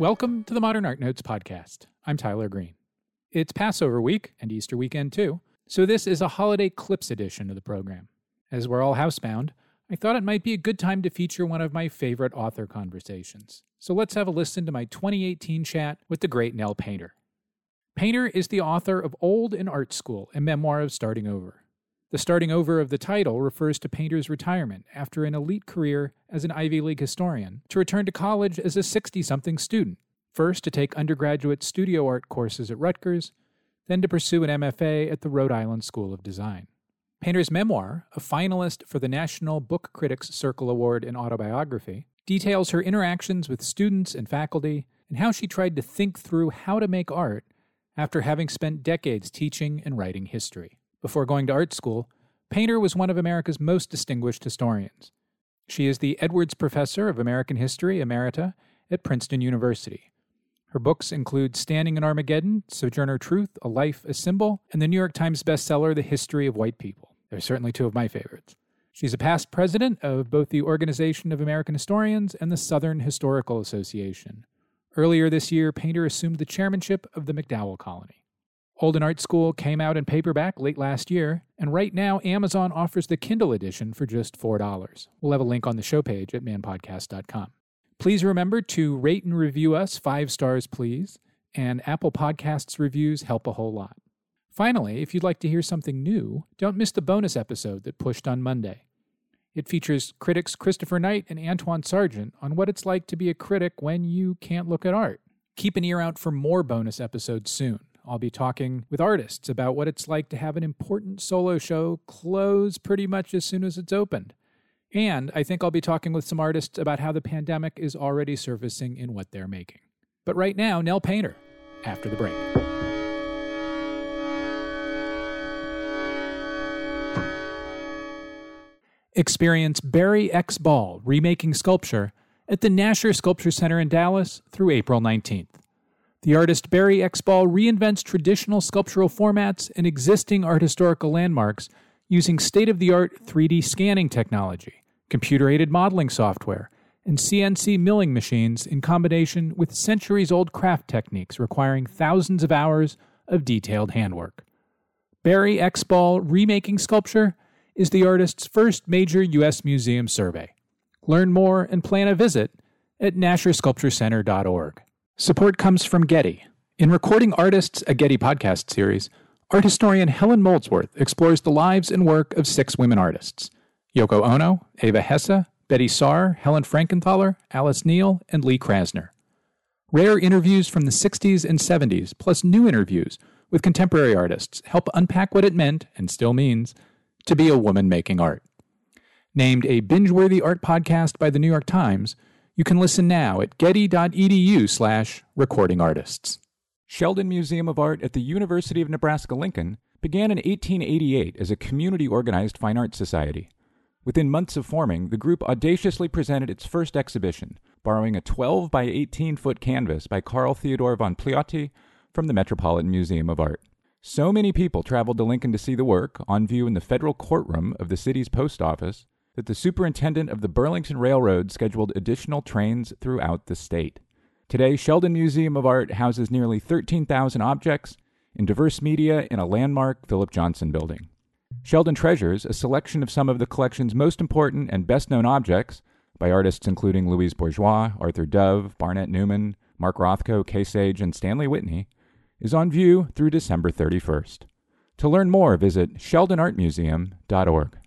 Welcome to the Modern Art Notes podcast. I'm Tyler Green. It's Passover week and Easter weekend too, so this is a holiday clips edition of the program. As we're all housebound, I thought it might be a good time to feature one of my favorite author conversations. So let's have a listen to my 2018 chat with the great Nell Painter. Painter is the author of Old in Art School, a memoir of starting over. The starting over of the title refers to Painter's retirement after an elite career as an Ivy League historian to return to college as a 60 something student, first to take undergraduate studio art courses at Rutgers, then to pursue an MFA at the Rhode Island School of Design. Painter's memoir, a finalist for the National Book Critics Circle Award in Autobiography, details her interactions with students and faculty and how she tried to think through how to make art after having spent decades teaching and writing history. Before going to art school, Painter was one of America's most distinguished historians. She is the Edwards Professor of American History Emerita at Princeton University. Her books include Standing in Armageddon, Sojourner Truth, A Life, a Symbol, and the New York Times bestseller, The History of White People. They're certainly two of my favorites. She's a past president of both the Organization of American Historians and the Southern Historical Association. Earlier this year, Painter assumed the chairmanship of the MacDowell Colony. Old in Art School came out in paperback late last year, and right now Amazon offers the Kindle edition for just $4. We'll have a link on the show page at manpodcast.com. Please remember to rate and review us five stars, please, and Apple Podcasts reviews help a whole lot. Finally, if you'd like to hear something new, don't miss the bonus episode that pushed on Monday. It features critics Christopher Knight and Antoine Sargent on what it's like to be a critic when you can't look at art. Keep an ear out for more bonus episodes soon. I'll be talking with artists about what it's like to have an important solo show close pretty much as soon as it's opened. And I think I'll be talking with some artists about how the pandemic is already surfacing in what they're making. But right now, Nell Painter, after the break. Experience Barry X. Ball remaking sculpture at the Nasher Sculpture Center in Dallas through April 19th. The artist Barry X. Ball reinvents traditional sculptural formats and existing art historical landmarks using state of the art 3D scanning technology, computer aided modeling software, and CNC milling machines in combination with centuries old craft techniques requiring thousands of hours of detailed handwork. Barry X. Ball Remaking Sculpture is the artist's first major U.S. museum survey. Learn more and plan a visit at NasherSculptureCenter.org. Support comes from Getty. In Recording Artists, a Getty podcast series, art historian Helen Molesworth explores the lives and work of six women artists Yoko Ono, Eva Hesse, Betty Saar, Helen Frankenthaler, Alice Neel, and Lee Krasner. Rare interviews from the 60s and 70s, plus new interviews with contemporary artists, help unpack what it meant, and still means, to be a woman making art. Named a binge worthy art podcast by the New York Times, you can listen now at getty.edu slash recording artists. Sheldon Museum of Art at the University of Nebraska Lincoln began in 1888 as a community organized fine arts society. Within months of forming, the group audaciously presented its first exhibition, borrowing a 12 by 18 foot canvas by Carl Theodor von Piloty from the Metropolitan Museum of Art. So many people traveled to Lincoln to see the work, on view in the federal courtroom of the city's post office, that the superintendent of the Burlington Railroad scheduled additional trains throughout the state. Today, Sheldon Museum of Art houses nearly 13,000 objects in diverse media in a landmark Philip Johnson building. Sheldon treasures a selection of some of the collection's most important and best known objects by artists including Louise Bourgeois, Arthur Dove, Barnett Newman, Mark Rothko, Kay Sage, and Stanley Whitney, is on view through December 31st. To learn more, visit sheldonartmuseum.org.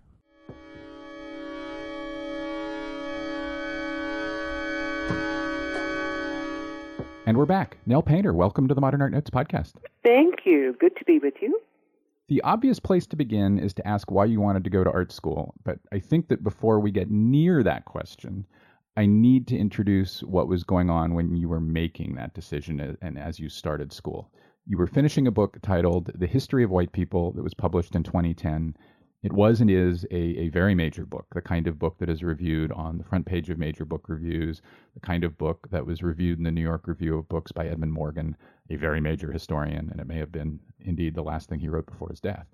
And we're back. Nell Painter, welcome to the Modern Art Notes podcast. Thank you. Good to be with you. The obvious place to begin is to ask why you wanted to go to art school. But I think that before we get near that question, I need to introduce what was going on when you were making that decision and as you started school. You were finishing a book titled The History of White People that was published in 2010 it was and is a, a very major book, the kind of book that is reviewed on the front page of major book reviews, the kind of book that was reviewed in the New York Review of Books by Edmund Morgan, a very major historian, and it may have been indeed the last thing he wrote before his death.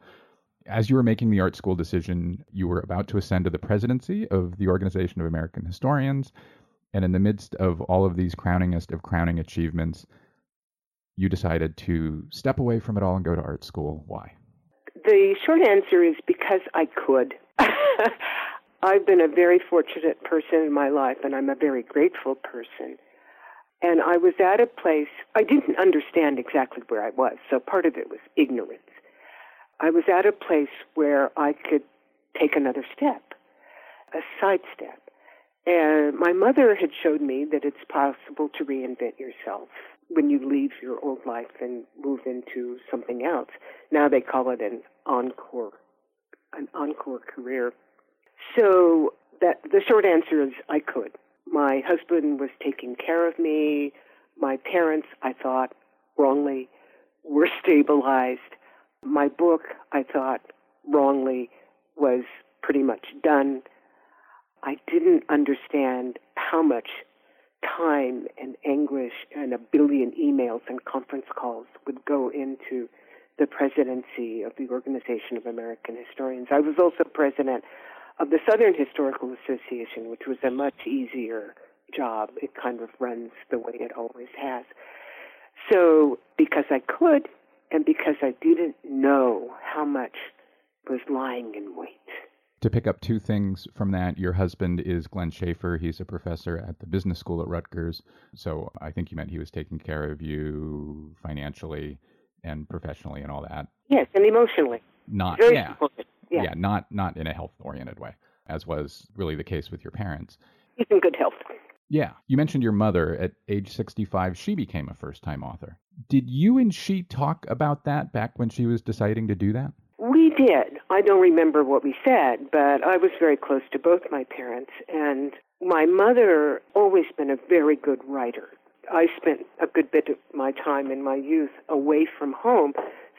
As you were making the art school decision, you were about to ascend to the presidency of the Organization of American Historians. And in the midst of all of these crowningest of crowning achievements, you decided to step away from it all and go to art school. Why? The short answer is because I could. I've been a very fortunate person in my life, and I'm a very grateful person. And I was at a place, I didn't understand exactly where I was, so part of it was ignorance. I was at a place where I could take another step, a sidestep. And my mother had showed me that it's possible to reinvent yourself when you leave your old life and move into something else. Now they call it an encore, an encore career. So that the short answer is I could. My husband was taking care of me. My parents, I thought, wrongly, were stabilized. My book, I thought, wrongly, was pretty much done. I didn't understand how much time and anguish and a billion emails and conference calls would go into the presidency of the Organization of American Historians. I was also president of the Southern Historical Association, which was a much easier job. It kind of runs the way it always has. So, because I could, and because I didn't know how much was lying in wait. To pick up two things from that, your husband is Glenn Shafer. He's a professor at the business school at Rutgers. So I think you meant he was taking care of you financially and professionally and all that. Yes, and emotionally. Not Very yeah. Yeah. yeah, not not in a health oriented way, as was really the case with your parents. He's in good health. Yeah. You mentioned your mother at age 65, she became a first time author. Did you and she talk about that back when she was deciding to do that? We did. I don't remember what we said, but I was very close to both my parents, and my mother always been a very good writer. I spent a good bit of my time in my youth away from home,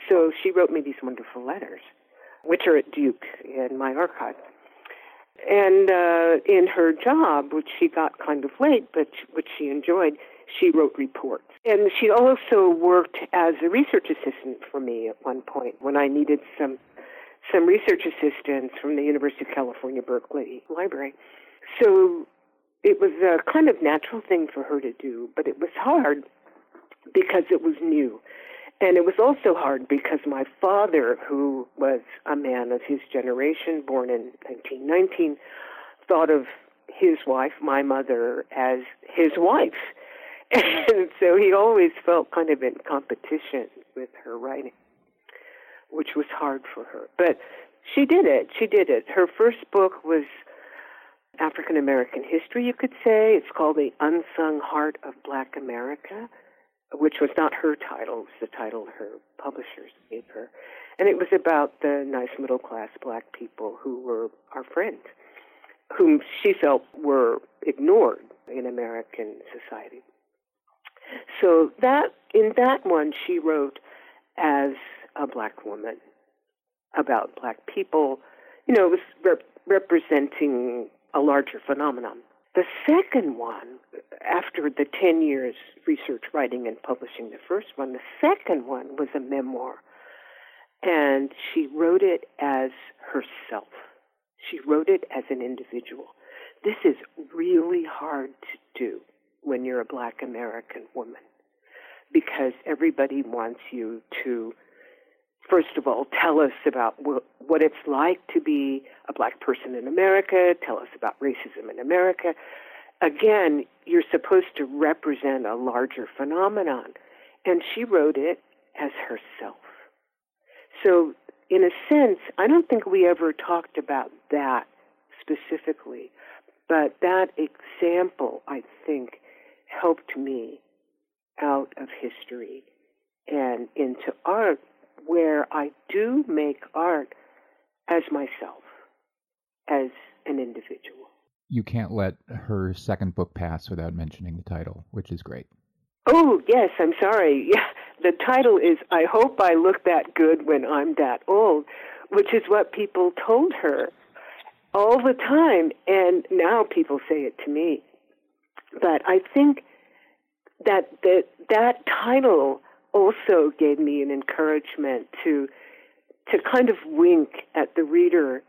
so she wrote me these wonderful letters which are at Duke in my archive. And uh, in her job, which she got kind of late, but which she enjoyed, she wrote reports. And she also worked as a research assistant for me at one point when I needed some some research assistance from the University of California, Berkeley Library. So it was a kind of natural thing for her to do, but it was hard because it was new. And it was also hard because my father, who was a man of his generation, born in 1919, thought of his wife, my mother, as his wife. And so he always felt kind of in competition with her writing, which was hard for her. But she did it. She did it. Her first book was African American history, you could say. It's called The Unsung Heart of Black America which was not her title, it was the title her publishers gave her. And it was about the nice middle class black people who were our friends, whom she felt were ignored in American society. So that in that one she wrote as a black woman about black people. You know, it was rep- representing a larger phenomenon. The second one, after the 10 years research, writing, and publishing the first one, the second one was a memoir. And she wrote it as herself. She wrote it as an individual. This is really hard to do when you're a black American woman because everybody wants you to first of all, tell us about what it's like to be a black person in America, tell us about racism in America. Again, you're supposed to represent a larger phenomenon. And she wrote it as herself. So, in a sense, I don't think we ever talked about that specifically, but that example, I think, helped me out of history and into art where I do make art as myself, as an individual. You can't let her second book pass without mentioning the title, which is great. Oh, yes, I'm sorry. Yeah, the title is I Hope I Look That Good When I'm That Old, which is what people told her all the time. And now people say it to me. But I think that that, that title also gave me an encouragement to to kind of wink at the reader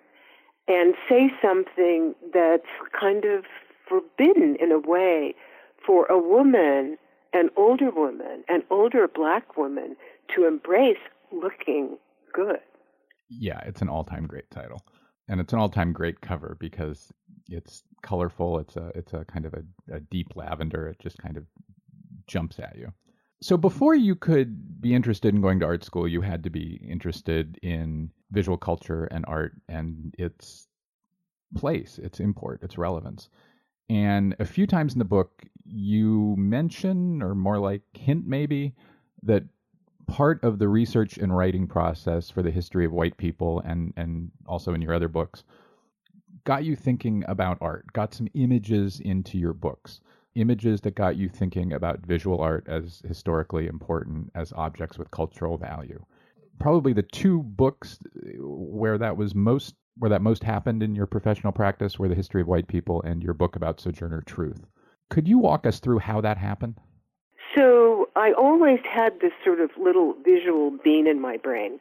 and say something that's kind of forbidden in a way for a woman, an older woman, an older black woman to embrace looking good. Yeah, it's an all-time great title. And it's an all-time great cover because it's colorful. It's a it's a kind of a, a deep lavender. It just kind of jumps at you. So before you could be interested in going to art school, you had to be interested in visual culture and art and its place, its import, its relevance. And a few times in the book, you mention, or more like hint maybe, that part of the research and writing process for the history of white people and, and also in your other books got you thinking about art, got some images into your books, images that got you thinking about visual art as historically important as objects with cultural value. Probably the two books where that was most where that most happened in your professional practice were the history of white people and your book about Sojourner Truth. Could you walk us through how that happened? So I always had this sort of little visual bean in my brain.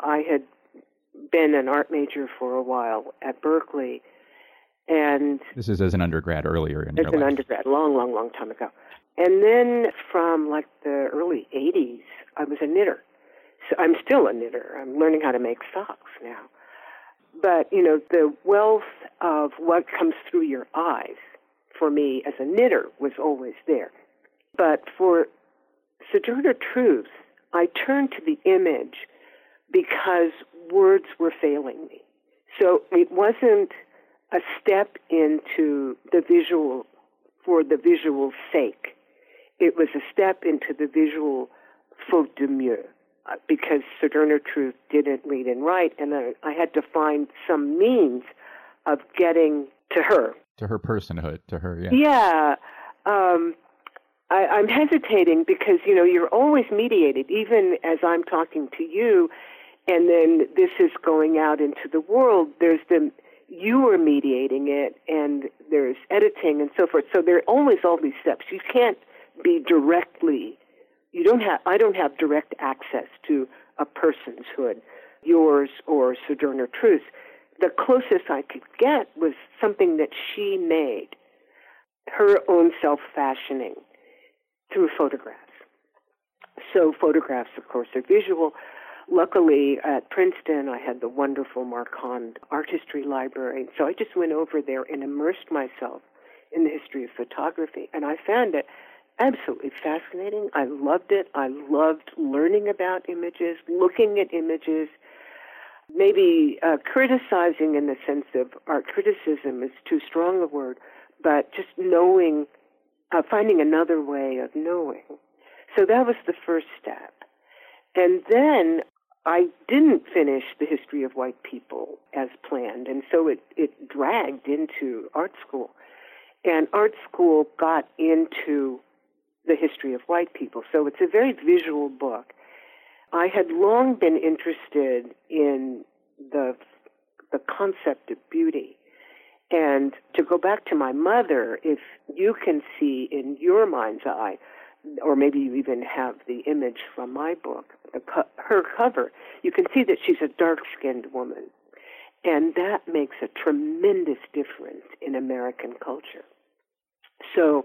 I had been an art major for a while at Berkeley, and this is as an undergrad earlier in as your an life. undergrad, long, long, long time ago. And then from like the early '80s, I was a knitter. So I'm still a knitter. I'm learning how to make socks now. But you know, the wealth of what comes through your eyes for me as a knitter was always there. But for Sojourner Truth, I turned to the image because words were failing me. So it wasn't a step into the visual for the visual sake. It was a step into the visual faute de mieux uh, because Sojourner Truth didn't read and write, and I, I had to find some means of getting to her. To her personhood, to her, yeah. Yeah. Um, I, I'm hesitating because, you know, you're always mediated, even as I'm talking to you, and then this is going out into the world. There's the you are mediating it, and there's editing and so forth. So there are always all these steps. You can't be directly. You don't have. I don't have direct access to a person's hood, yours or Sojourner Truth. The closest I could get was something that she made, her own self fashioning through photographs. So photographs, of course, are visual. Luckily, at Princeton, I had the wonderful Marquand Art History Library. So I just went over there and immersed myself in the history of photography. And I found it absolutely fascinating. I loved it. I loved learning about images, looking at images, maybe uh, criticizing in the sense of art criticism is too strong a word, but just knowing, uh, finding another way of knowing. So that was the first step. And then I didn't finish the history of white people as planned, and so it, it dragged into art school. And art school got into the history of white people. So it's a very visual book. I had long been interested in the the concept of beauty. And to go back to my mother, if you can see in your mind's eye, or maybe you even have the image from my book, her cover, you can see that she's a dark skinned woman. And that makes a tremendous difference in American culture. So,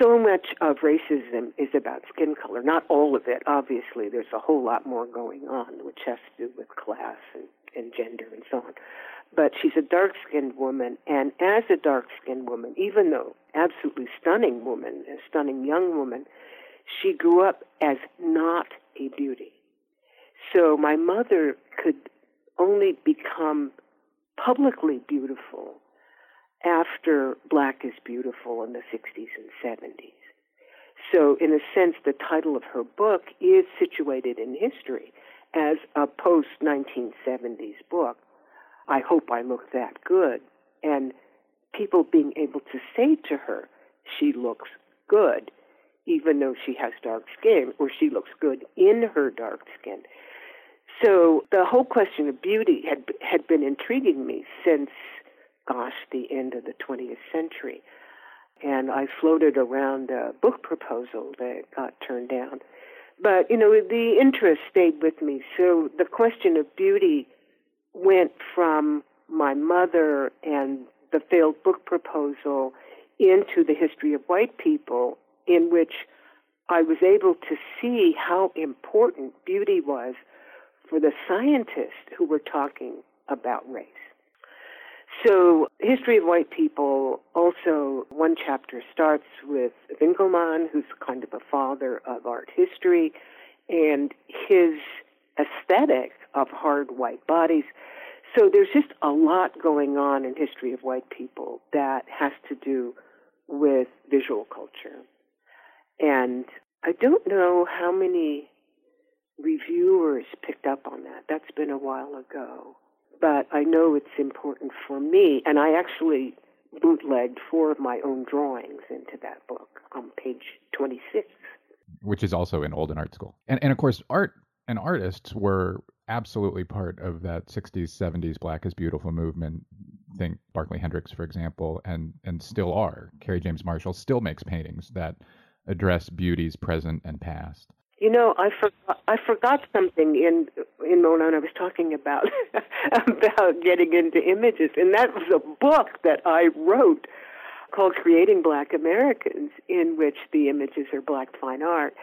so much of racism is about skin color. Not all of it, obviously. There's a whole lot more going on, which has to do with class and, and gender and so on. But she's a dark skinned woman, and as a dark skinned woman, even though absolutely stunning woman, a stunning young woman, she grew up as not a beauty. So my mother could only become publicly beautiful after Black is Beautiful in the 60s and 70s. So, in a sense, the title of her book is situated in history as a post 1970s book. I hope I look that good. And people being able to say to her, she looks good, even though she has dark skin, or she looks good in her dark skin. So the whole question of beauty had had been intriguing me since gosh, the end of the 20th century. And I floated around a book proposal that got turned down. But, you know, the interest stayed with me. So the question of beauty went from my mother and the failed book proposal into the history of white people, in which I was able to see how important beauty was for the scientists who were talking about race. So, History of White People also, one chapter starts with Winckelmann, who's kind of a father of art history, and his aesthetic of hard white bodies. So, there's just a lot going on in History of White People that has to do with visual culture. And I don't know how many reviewers picked up on that. That's been a while ago but I know it's important for me. And I actually bootlegged four of my own drawings into that book on page 26. Which is also in Old in Art School. And, and of course, art and artists were absolutely part of that 60s, 70s Black is Beautiful movement. Think Barkley Hendricks, for example, and, and still are. Kerry James Marshall still makes paintings that address beauties present and past. You know, I forgot I forgot something in in Mona. I was talking about about getting into images, and that was a book that I wrote called "Creating Black Americans," in which the images are black fine art.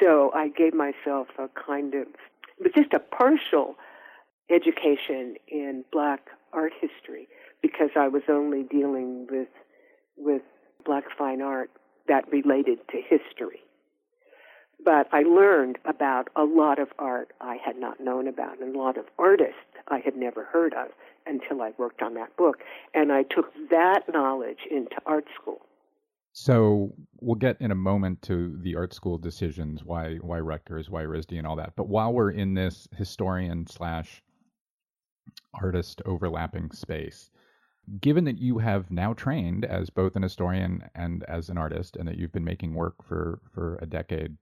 So I gave myself a kind of, but just a partial education in black art history because I was only dealing with with black fine art that related to history but I learned about a lot of art I had not known about and a lot of artists I had never heard of until I worked on that book. And I took that knowledge into art school. So we'll get in a moment to the art school decisions, why why Rutgers, why RISD, and all that. But while we're in this historian slash artist overlapping space, given that you have now trained as both an historian and as an artist, and that you've been making work for for a decade,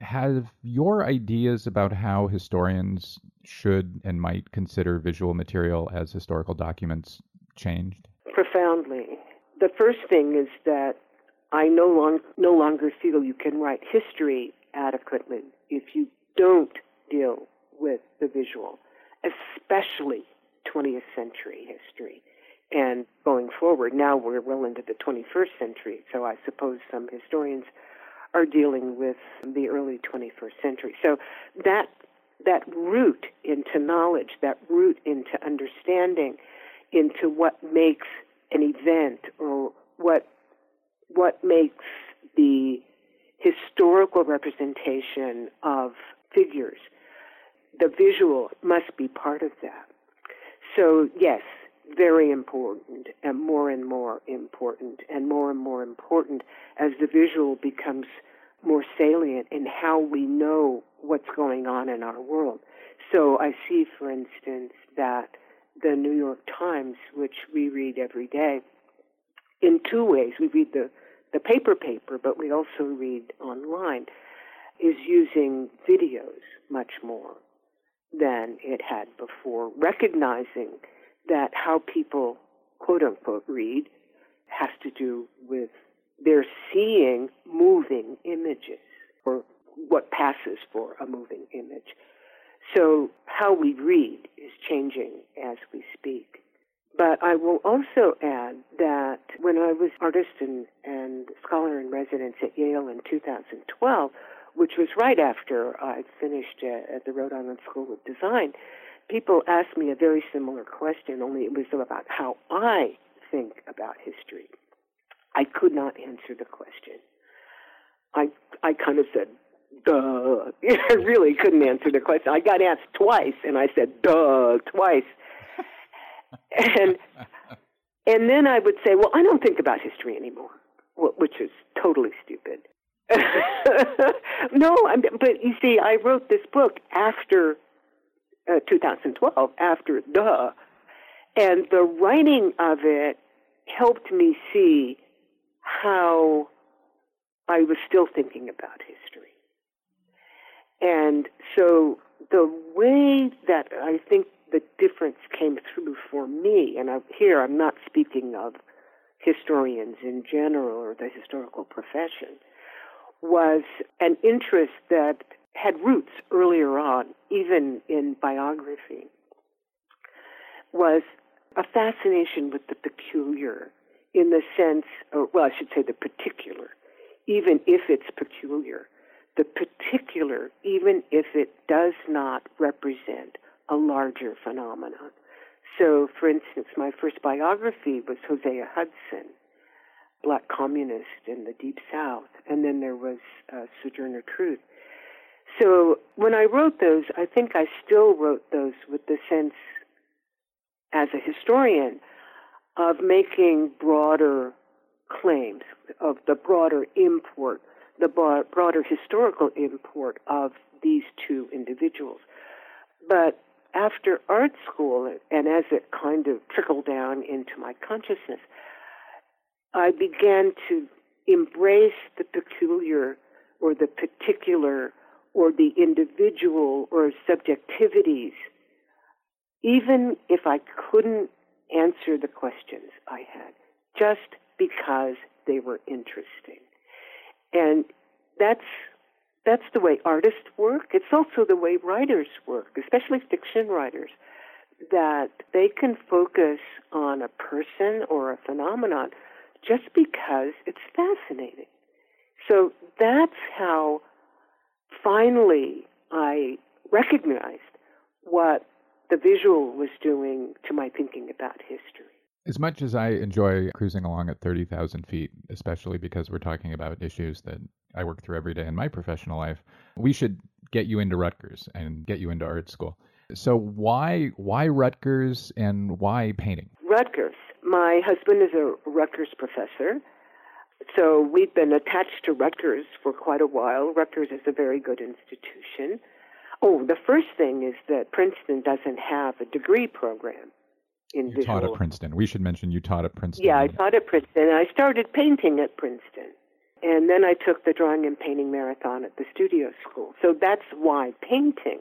have your ideas about how historians should and might consider visual material as historical documents changed? Profoundly. The first thing is that I no, long, no longer feel you can write history adequately if you don't deal with the visual, especially 20th century history. And going forward, now we're well into the 21st century, so I suppose some historians are dealing with the early 21st century. So that that route into knowledge, that route into understanding, into what makes an event or what what makes the historical representation of figures, the visual must be part of that. So yes, very important and more and more important and more and more important as the visual becomes more salient in how we know what's going on in our world. So I see, for instance, that the New York Times, which we read every day, in two ways. We read the, the paper paper, but we also read online, is using videos much more than it had before, recognizing that how people, quote unquote, read has to do with their seeing moving images or what passes for a moving image. So how we read is changing as we speak. But I will also add that when I was artist and, and scholar in residence at Yale in 2012, which was right after I finished uh, at the Rhode Island School of Design, people asked me a very similar question, only it was about how I think about history. I could not answer the question. I I kind of said, duh. I really couldn't answer the question. I got asked twice, and I said, duh, twice. and and then I would say, well, I don't think about history anymore, which is totally stupid. no, I'm, but you see, I wrote this book after uh, 2012, after Duh, and the writing of it helped me see how I was still thinking about history. And so the way that I think the difference came through for me, and I, here I'm not speaking of historians in general or the historical profession, was an interest that had roots earlier on, even in biography, was a fascination with the peculiar in the sense, or well, I should say the particular, even if it's peculiar. The particular, even if it does not represent a larger phenomenon. So, for instance, my first biography was Hosea Hudson, black communist in the Deep South, and then there was uh, Sojourner Truth. So when I wrote those, I think I still wrote those with the sense, as a historian, of making broader claims, of the broader import, the broader historical import of these two individuals. But after art school, and as it kind of trickled down into my consciousness, I began to embrace the peculiar or the particular or the individual or subjectivities, even if I couldn't answer the questions I had, just because they were interesting. And that's that's the way artists work. It's also the way writers work, especially fiction writers, that they can focus on a person or a phenomenon just because it's fascinating. So that's how finally I recognized what the visual was doing to my thinking about history. As much as I enjoy cruising along at 30,000 feet, especially because we're talking about issues that I work through every day in my professional life, we should get you into Rutgers and get you into art school. So why why Rutgers and why painting? Rutgers. My husband is a Rutgers professor. So we've been attached to Rutgers for quite a while. Rutgers is a very good institution. Oh, the first thing is that Princeton doesn't have a degree program in you visual. taught at Princeton. We should mention you taught at Princeton. Yeah, I taught at Princeton. I started painting at Princeton. And then I took the drawing and painting marathon at the studio school. So that's why painting.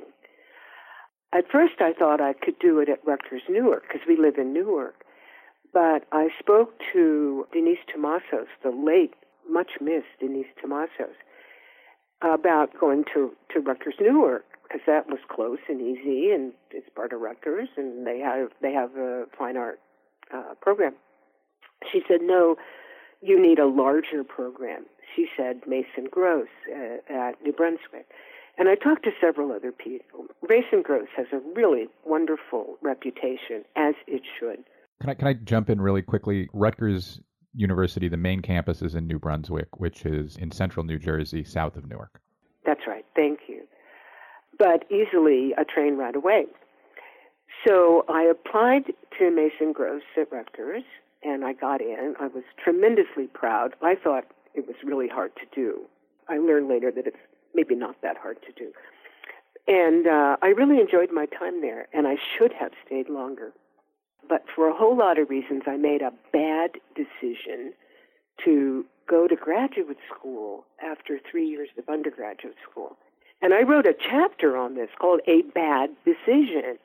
At first I thought I could do it at Rutgers Newark because we live in Newark. But I spoke to Denyse Thomasos, the late, much missed Denyse Thomasos, about going to, to Rutgers Newark because that was close and easy, and it's part of Rutgers, and they have they have a fine art uh, program. She said, "No, you need a larger program." She said, "Mason Gross uh, at New Brunswick." And I talked to several other people. Mason Gross has a really wonderful reputation, as it should. Can I can I jump in really quickly? Rutgers University, the main campus is in New Brunswick, which is in central New Jersey, south of Newark. That's right. Thank you but easily a train ride away. So I applied to Mason Gross at Rutgers, and I got in. I was tremendously proud. I thought it was really hard to do. I learned later that it's maybe not that hard to do. And uh, I really enjoyed my time there, and I should have stayed longer. But for a whole lot of reasons, I made a bad decision to go to graduate school after three years of undergraduate school. And I wrote a chapter on this called A Bad Decision,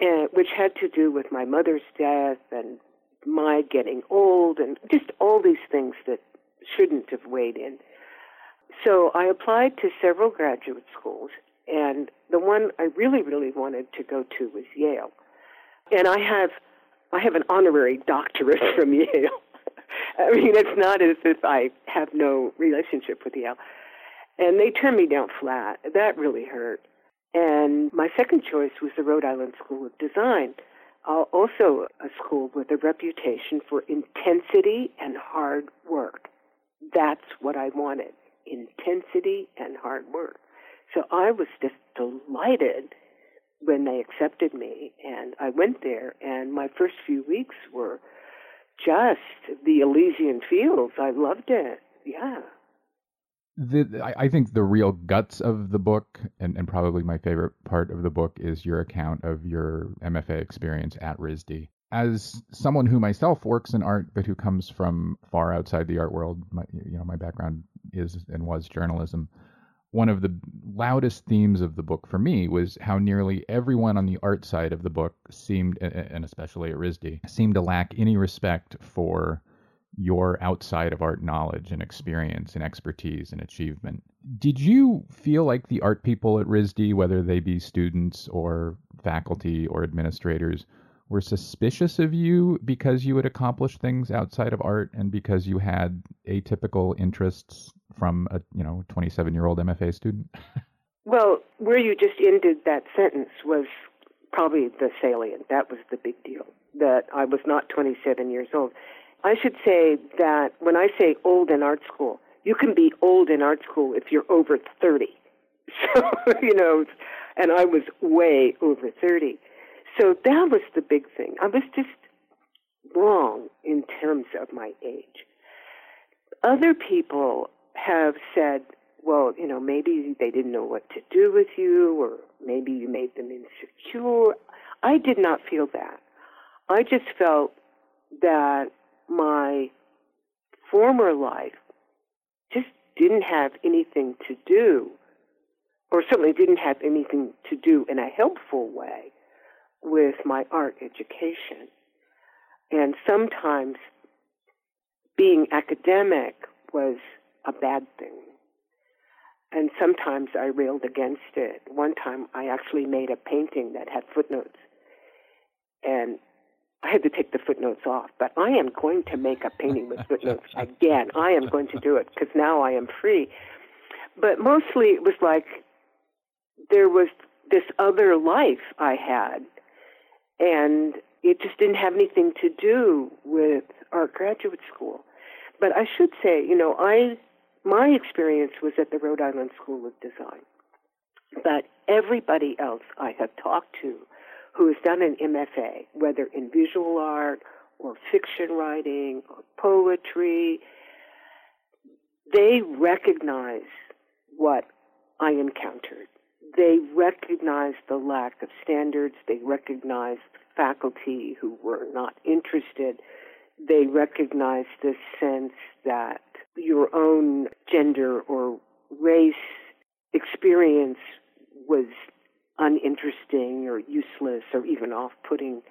uh, which had to do with my mother's death and my getting old and just all these things that shouldn't have weighed in. So I applied to several graduate schools, and the one I really, really wanted to go to was Yale. And I have, I have an honorary doctorate from Yale. I mean, it's not as if I have no relationship with Yale. And they turned me down flat. That really hurt. And my second choice was the Rhode Island School of Design, uh, also a school with a reputation for intensity and hard work. That's what I wanted intensity and hard work. So I was just delighted when they accepted me, and I went there, and my first few weeks were just the Elysian fields. I loved it. Yeah the I, think the real guts of the book, and, and probably my favorite part of the book, is your account of your MFA experience at RISD. As someone who myself works in art, but who comes from far outside the art world, my, you know, my background is and was journalism. One of the loudest themes of the book for me was how nearly everyone on the art side of the book seemed, and especially at RISD, seemed to lack any respect for your outside of art knowledge and experience and expertise and achievement. Did you feel like the art people at RISD, whether they be students or faculty or administrators, were suspicious of you because you had accomplished things outside of art and because you had atypical interests from a you know 27 year old MFA student? well, where you just ended that sentence was probably the salient. That was the big deal. That I was not 27 years old. I should say that when I say old in art school, you can be old in art school if you're over 30. So, you know, and I was way over 30. So that was the big thing. I was just wrong in terms of my age. Other people have said, well, you know, maybe they didn't know what to do with you, or maybe you made them insecure. I did not feel that. I just felt that my former life just didn't have anything to do, or certainly didn't have anything to do in a helpful way with my art education. And sometimes being academic was a bad thing. And sometimes I railed against it. One time I actually made a painting that had footnotes. And I had to take the footnotes off, but I am going to make a painting with footnotes again. I am going to do it because now I am free. But mostly it was like there was this other life I had and it just didn't have anything to do with art graduate school. But I should say, you know, I my experience was at the Rhode Island School of Design. But everybody else I have talked to who has done an MFA, whether in visual art or fiction writing or poetry, they recognize what I encountered they recognize the lack of standards. They recognize faculty who were not interested. They recognize this sense that your own gender or race experience was uninteresting or useless or even off-putting.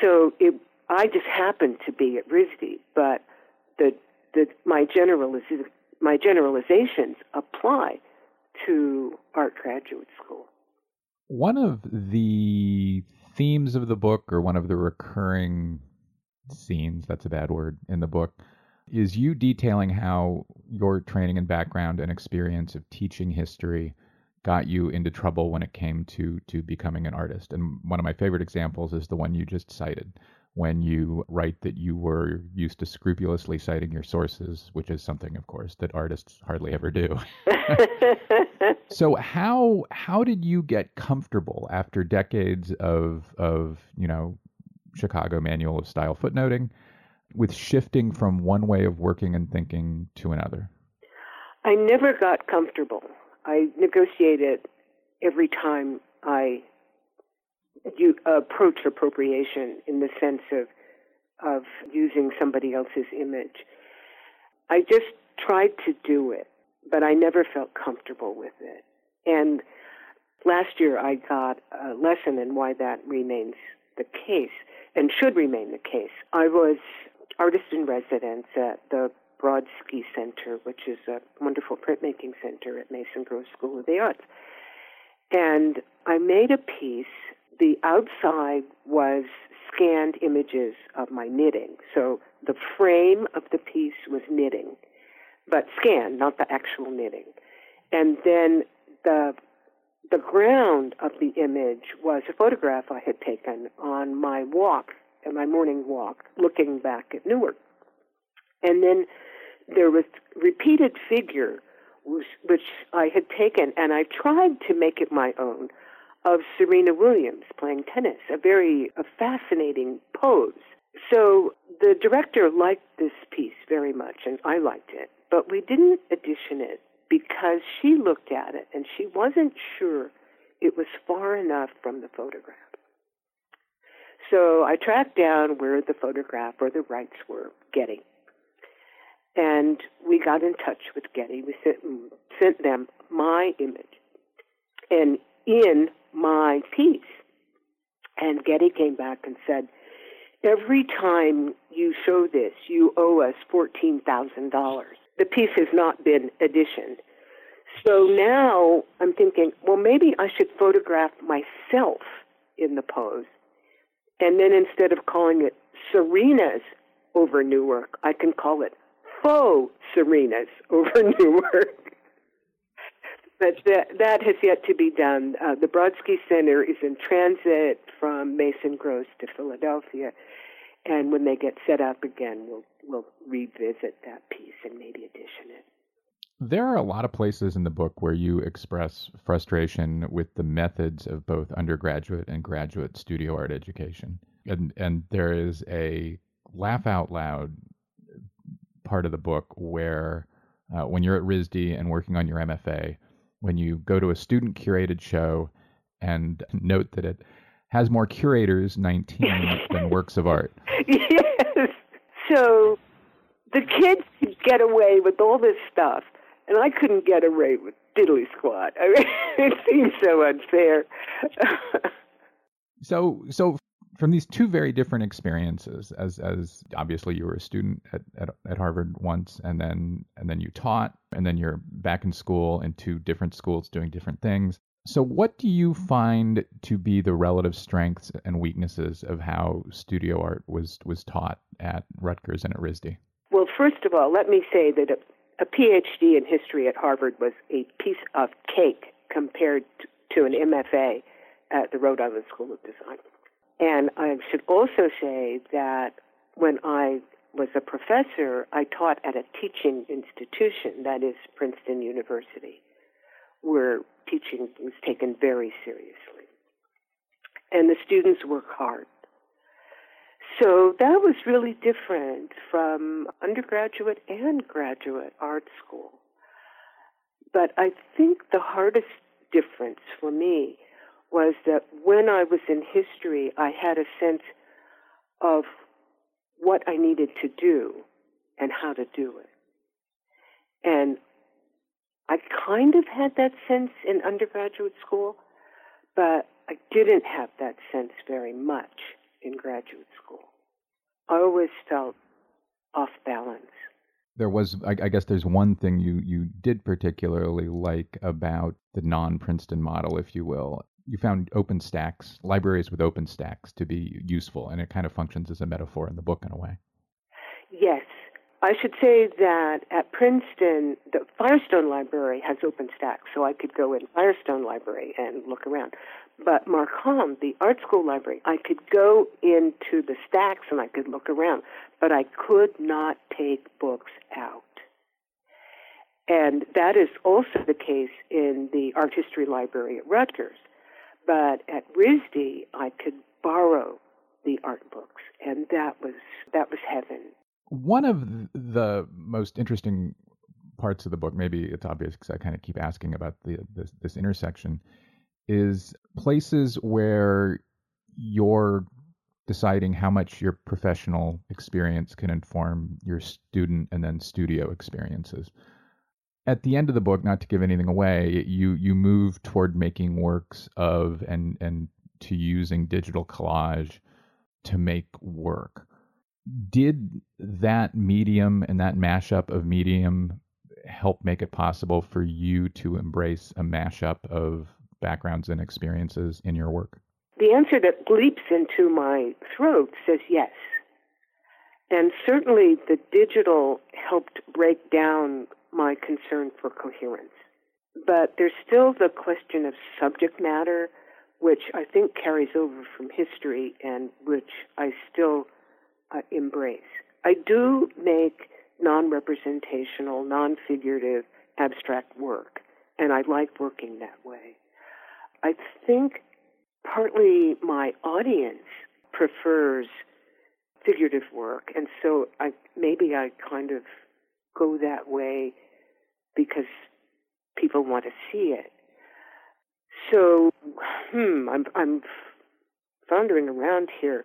So it, I just happened to be at RISD, but the, the, my, generaliz- my generalizations apply to art graduate school. One of the themes of the book, or one of the recurring scenes, that's a bad word, in the book, is you detailing how your training and background and experience of teaching history got you into trouble when it came to to becoming an artist. And one of my favorite examples is the one you just cited, when you write that you were used to scrupulously citing your sources, which is something, of course, that artists hardly ever do. so how how did you get comfortable after decades of of you know Chicago Manual of Style footnoting with shifting from one way of working and thinking to another? I never got comfortable. I negotiate it every time I approach appropriation in the sense of of using somebody else's image. I just tried to do it, but I never felt comfortable with it. And last year I got a lesson in why that remains the case and should remain the case. I was artist in residence at the Brodsky Center, which is a wonderful printmaking center at Mason Gross School of the Arts. And I made a piece the outside was scanned images of my knitting. So the frame of the piece was knitting, but scanned, not the actual knitting. And then the the ground of the image was a photograph I had taken on my walk, my morning walk, looking back at Newark. And then there was repeated figure which I had taken, and I tried to make it my own of Serena Williams playing tennis, a very a fascinating pose. So the director liked this piece very much, and I liked it, but we didn't edition it because she looked at it and she wasn't sure it was far enough from the photograph. So I tracked down where the photograph or the rights were Getty. And we got in touch with Getty. We sent, sent them my image. And in my piece. And Getty came back and said, Every time you show this, you owe us $14,000. The piece has not been editioned. So now I'm thinking, well, maybe I should photograph myself in the pose And then instead of calling it Serena's over Newark, I can call it faux Serena's over Newark. but that, that has yet to be done. Uh, the Brodsky Center is in transit from Mason Gross to Philadelphia, and when they get set up again, we'll we'll revisit that piece and maybe edition it. There are a lot of places in the book where you express frustration with the methods of both undergraduate and graduate studio art education. And and there is a laugh out loud part of the book where uh, when you're at RISD and working on your MFA, when you go to a student curated show and note that it has more curators 19 than works of art. Yes. So the kids get away with all this stuff and I couldn't get away with diddly squat. I mean, it seems so unfair. so, so from these two very different experiences, as as obviously you were a student at, at, at Harvard once, and then and then you taught, and then you're back in school in two different schools doing different things. So, what do you find to be the relative strengths and weaknesses of how studio art was was taught at Rutgers and at RISD? Well, first of all, let me say that a PhD in history at Harvard was a piece of cake compared to an MFA at the Rhode Island School of Design. And I should also say that when I was a professor, I taught at a teaching institution, that is Princeton University, where teaching was taken very seriously. And the students work hard. So that was really different from undergraduate and graduate art school. But I think the hardest difference for me was that when I was in history, I had a sense of what I needed to do and how to do it. And I kind of had that sense in undergraduate school, but I didn't have that sense very much in graduate school. I always felt off balance. There was, I, guess, there's one thing you you did particularly like about the non-Princeton model, if you will. You found open stacks libraries with open stacks to be useful, and it kind of functions as a metaphor in the book in a way. Yes, I should say that at Princeton, the Firestone Library has open stacks, so I could go in Firestone Library and look around. But Markham, the art school library, I could go into the stacks and I could look around, but I could not take books out. And that is also the case in the art history library at Rutgers. But at RISD, I could borrow the art books, and that was that was heaven. One of the most interesting parts of the book, maybe it's obvious because I kind of keep asking about the this, this intersection, is places where you're deciding how much your professional experience can inform your student and then studio experiences. At the end of the book, not to give anything away, you you move toward making works of and and to using digital collage to make work. Did that medium and that mashup of medium help make it possible for you to embrace a mashup of backgrounds and experiences in your work? The answer that leaps into my throat says yes. And certainly the digital helped break down my concern for coherence. But there's still the question of subject matter, which I think carries over from history and which I still uh, embrace. I do make non representational, non figurative, abstract work, and I like working that way. I think partly my audience prefers figurative work, and so I maybe I kind of go that way because people want to see it. So, hmm, I'm I'm floundering around here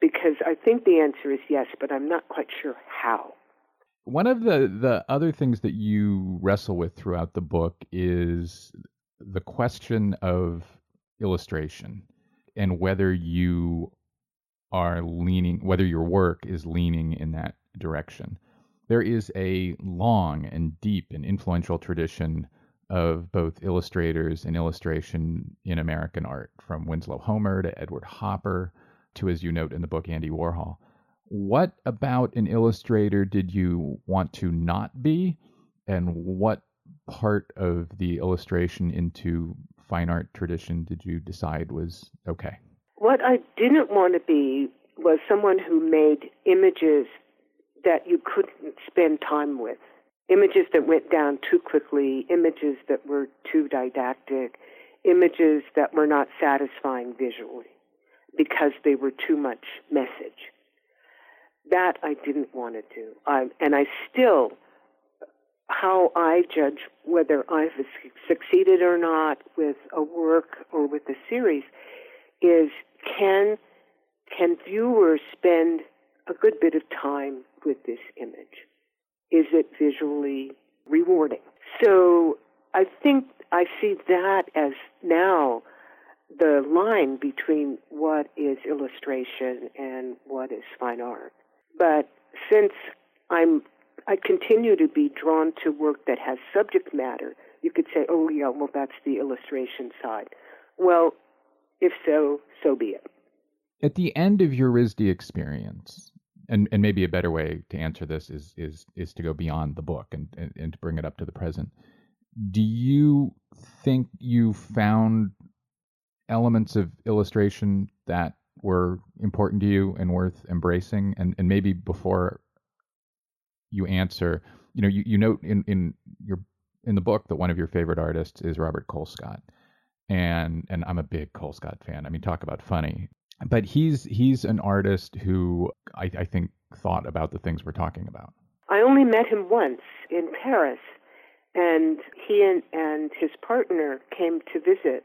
because I think the answer is yes, but I'm not quite sure how. One of the the other things that you wrestle with throughout the book is the question of illustration and whether you are leaning, whether your work is leaning in that direction. There is a long and deep and influential tradition of both illustrators and illustration in American art, from Winslow Homer to Edward Hopper to, as you note in the book, Andy Warhol. What about an illustrator did you want to not be? And what part of the illustration into fine art tradition did you decide was okay? What I didn't want to be was someone who made images that you couldn't spend time with. Images that went down too quickly, images that were too didactic, images that were not satisfying visually because they were too much message. That I didn't want to do. I, and I still, how I judge whether I've succeeded or not with a work or with a series is can can viewers spend a good bit of time with this image? Is it visually rewarding? So I think I see that as now the line between what is illustration and what is fine art. But since I'm I continue to be drawn to work that has subject matter, you could say, oh yeah, well that's the illustration side. Well, if so, so be it. At the end of your RISD experience, and, and maybe a better way to answer this is is is to go beyond the book and, and, and to bring it up to the present. Do you think you found elements of illustration that were important to you and worth embracing? And and maybe before you answer, you know, you, you note in, in your in the book that one of your favorite artists is Robert Colescott. And and I'm a big Colescott fan. I mean, talk about funny. But he's he's an artist who I, I think thought about the things we're talking about. I only met him once in Paris, and he and, and his partner came to visit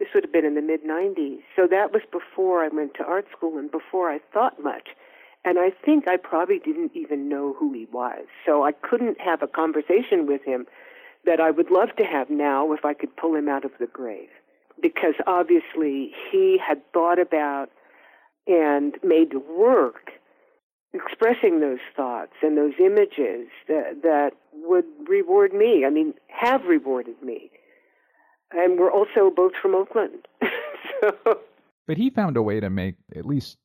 this would have been in the mid 90s. So that was before I went to art school and before I thought much. And I think I probably didn't even know who he was. So I couldn't have a conversation with him that I would love to have now if I could pull him out of the grave. Because obviously he had thought about and made work expressing those thoughts and those images that, that would reward me. I mean, have rewarded me and we're also both from Oakland. so. But he found a way to make at least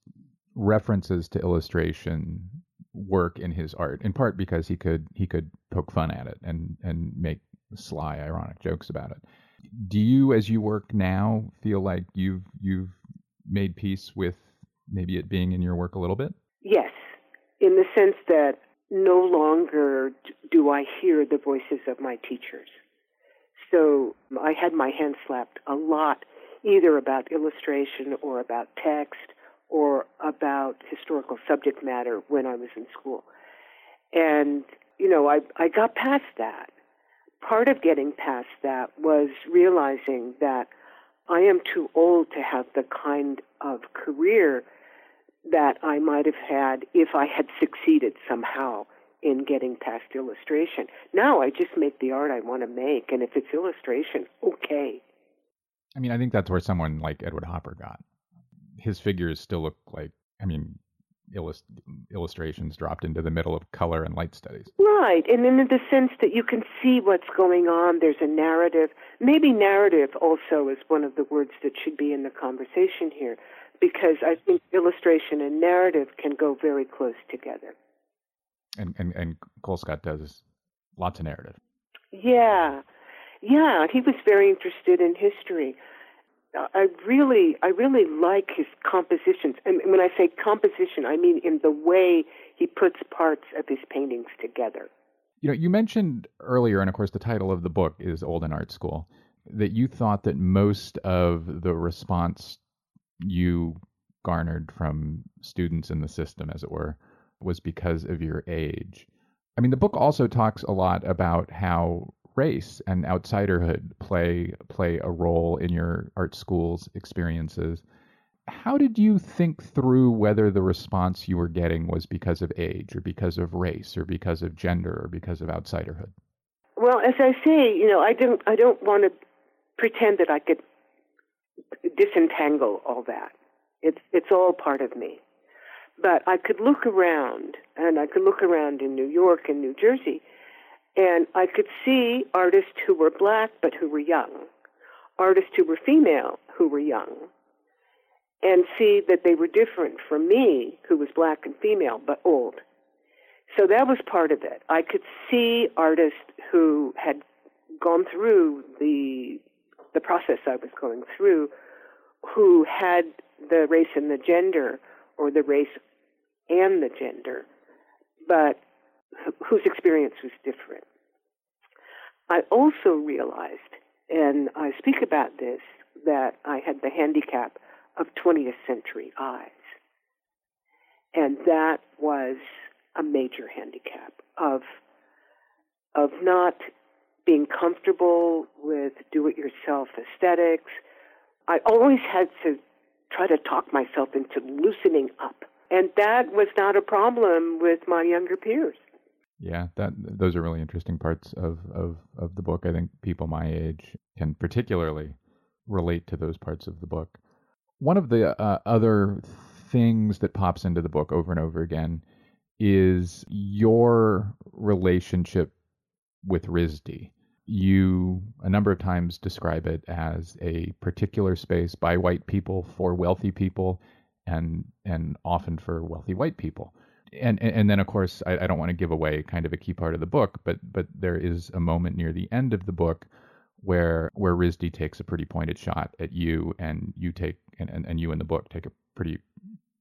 references to illustration work in his art, in part because he could he could poke fun at it and and make sly, ironic jokes about it. Do you, as you work now, feel like you've you've made peace with maybe it being in your work a little bit? Yes, in the sense that no longer do I hear the voices of my teachers. So I had my hand slapped a lot, either about illustration or about text or about historical subject matter when I was in school. And, you know, I, I got past that. Part of getting past that was realizing that I am too old to have the kind of career that I might have had if I had succeeded somehow in getting past illustration. Now I just make the art I want to make, and if it's illustration, okay. I mean, I think that's where someone like Edward Hopper got. His figures still look like, I mean, illust- illustrations dropped into the middle of color and light studies. Right, and in the sense that you can see what's going on, there's a narrative. Maybe narrative also is one of the words that should be in the conversation here, because I think illustration and narrative can go very close together and and and Colescott does lots of narrative. Yeah, yeah, he was very interested in history. I really, I really like his compositions, and when I say composition, I mean in the way he puts parts of his paintings together. You know, you mentioned earlier, and of course, the title of the book is "Old in Art School," that you thought that most of the response you garnered from students in the system, as it were, was because of your age. I mean, the book also talks a lot about how race and outsiderhood play play a role in your art school's experiences. How did you think through whether the response you were getting was because of age or because of race or because of gender or because of outsiderhood? Well, as I say, you know, I don't I don't want to pretend that I could disentangle all that. It's it's all part of me. But I could look around, and I could look around in New York and New Jersey, and I could see artists who were black but who were young, artists who were female who were young. and see that they were different from me, who was black and female, but old. So that was part of it. I could see artists who had gone through the the process I was going through, who had the race and the gender, or the race and the gender, but whose experience was different. I also realized, and I speak about this, that I had the handicap of 20th century eyes. And that was a major handicap of of not being comfortable with do it yourself aesthetics. I always had to try to talk myself into loosening up. And that was not a problem with my younger peers. Yeah, that those are really interesting parts of, of, of the book. I think people my age can particularly relate to those parts of the book. One of the uh, other things that pops into the book over and over again is your relationship with RISD. You a number of times describe it as a particular space by white people for wealthy people and and often for wealthy white people and and then of course I, I don't want to give away kind of a key part of the book, but but there is a moment near the end of the book where where RISD takes a pretty pointed shot at you, and you take and, and, and you in the book take a pretty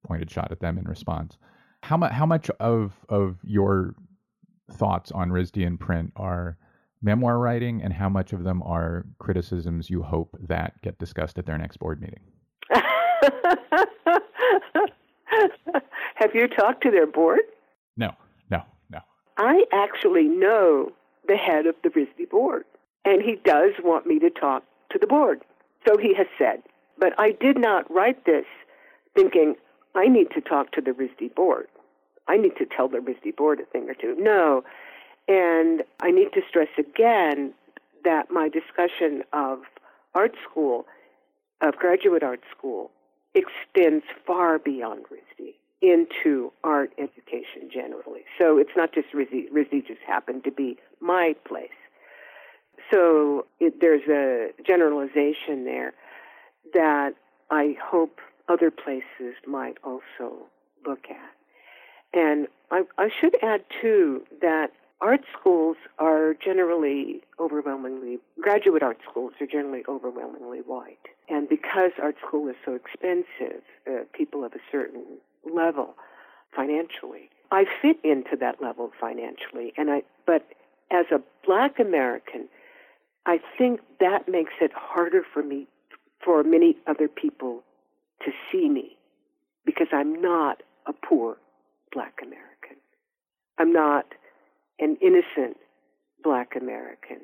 pointed shot at them in response. How much how much of of your thoughts on RISD in print are memoir writing, and how much of them are criticisms you hope that get discussed at their next board meeting? Have you talked to their board? No, no, no. I actually know the head of the RISD board, and he does want me to talk to the board. So he has said. But I did not write this thinking, I need to talk to the RISD board. I need to tell the RISD board a thing or two. No. And I need to stress again that my discussion of art school, of graduate art school, extends far beyond RISD into art education generally. So it's not just RISD, RISD just happened to be my place. So it, there's a generalization there that I hope other places might also look at. And I, I should add, too, that art schools are generally overwhelmingly, graduate art schools are generally overwhelmingly white. And because art school is so expensive, uh, people of a certain level financially. I fit into that level financially, and I. But as a Black American, I think that makes it harder for me, for many other people, to see me, because I'm not a poor Black American. I'm not an innocent Black American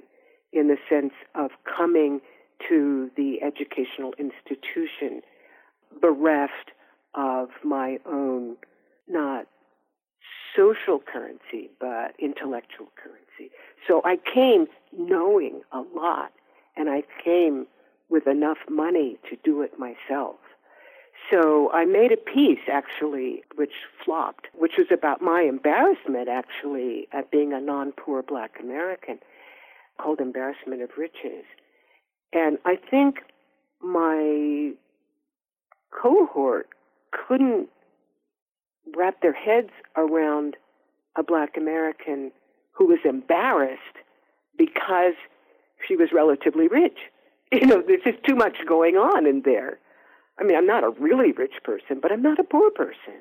in the sense of coming to the educational institution bereft of my own, not social currency, but intellectual currency. So I came knowing a lot, and I came with enough money to do it myself. So I made a piece actually, which flopped, which was about my embarrassment actually at being a non poor black American, called Embarrassment of Riches. And I think my cohort couldn't wrap their heads around a black American who was embarrassed because she was relatively rich. You know, there's just too much going on in there. I mean, I'm not a really rich person, but I'm not a poor person.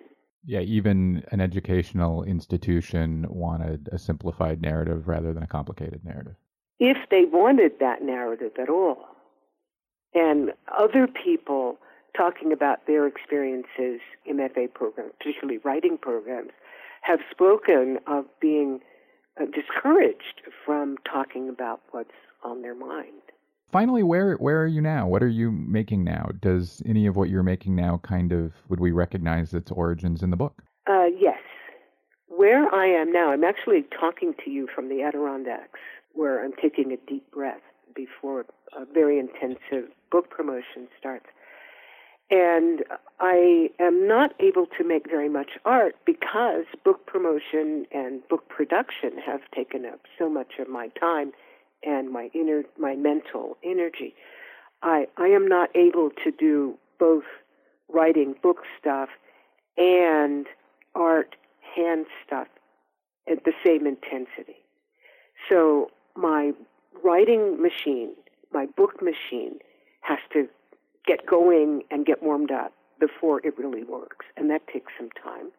Yeah, even an educational institution wanted a simplified narrative rather than a complicated narrative. If they wanted that narrative at all. And other people talking about their experiences in MFA programs, particularly writing programs, have spoken of being uh, discouraged from talking about what's on their mind. Finally, where where are you now? What are you making now? Does any of what you're making now kind of would we recognize its origins in the book? Uh, yes. Where I am now, I'm actually talking to you from the Adirondacks, where I'm taking a deep breath before a very intensive book promotion starts. And I am not able to make very much art because book promotion and book production have taken up so much of my time and my inner my mental energy. I I am not able to do both writing book stuff and art hand stuff at the same intensity. So my writing machine, my book machine, has to get going and get warmed up before it really works, and that takes some time.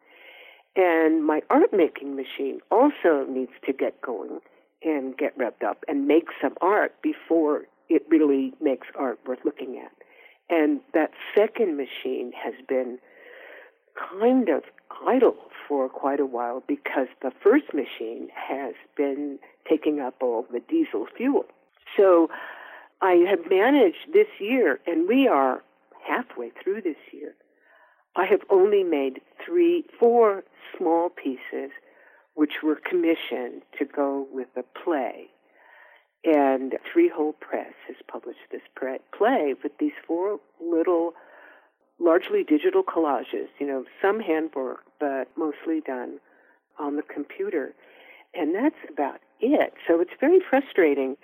And my art making machine also needs to get going and get revved up and make some art before it really makes art worth looking at. And that second machine has been kind of idle for quite a while because the first machine has been taking up all the diesel fuel. So I have managed this year, and we are halfway through this year. I have only made three, four small pieces which were commissioned to go with a play. And Freehold Press has published this play with these four little largely digital collages, you know, some handwork, but mostly done on the computer. And that's about it. So it's very frustrating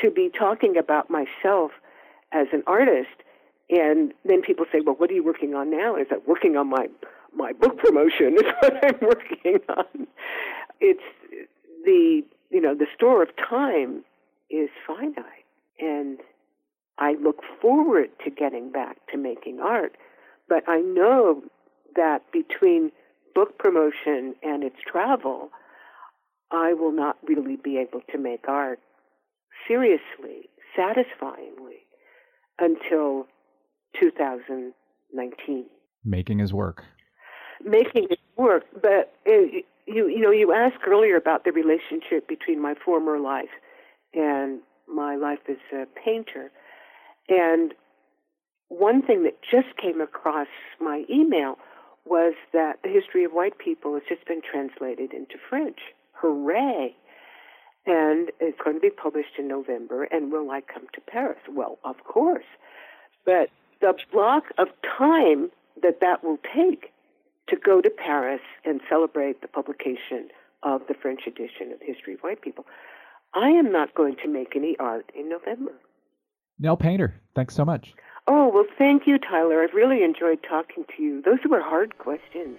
to be talking about myself as an artist and then people say, "Well, what are you working on now?" Is that working on my my book promotion? Is what I'm working on. It's the you know the store of time is finite, and I look forward to getting back to making art, but I know that between book promotion and its travel, I will not really be able to make art seriously, satisfyingly, until 2019. Making his work. Making his work, but uh, you you know you asked earlier about the relationship between my former life and my life as a painter, and one thing that just came across my email was that the history of white people has just been translated into French. Hooray! And it's going to be published in November. And will I come to Paris? Well, of course. But the block of time that that will take to go to Paris and celebrate the publication of the French edition of History of White People. I am not going to make any art in November. Nell Painter, thanks so much. Oh, well, thank you, Tyler. I've really enjoyed talking to you. Those were hard questions.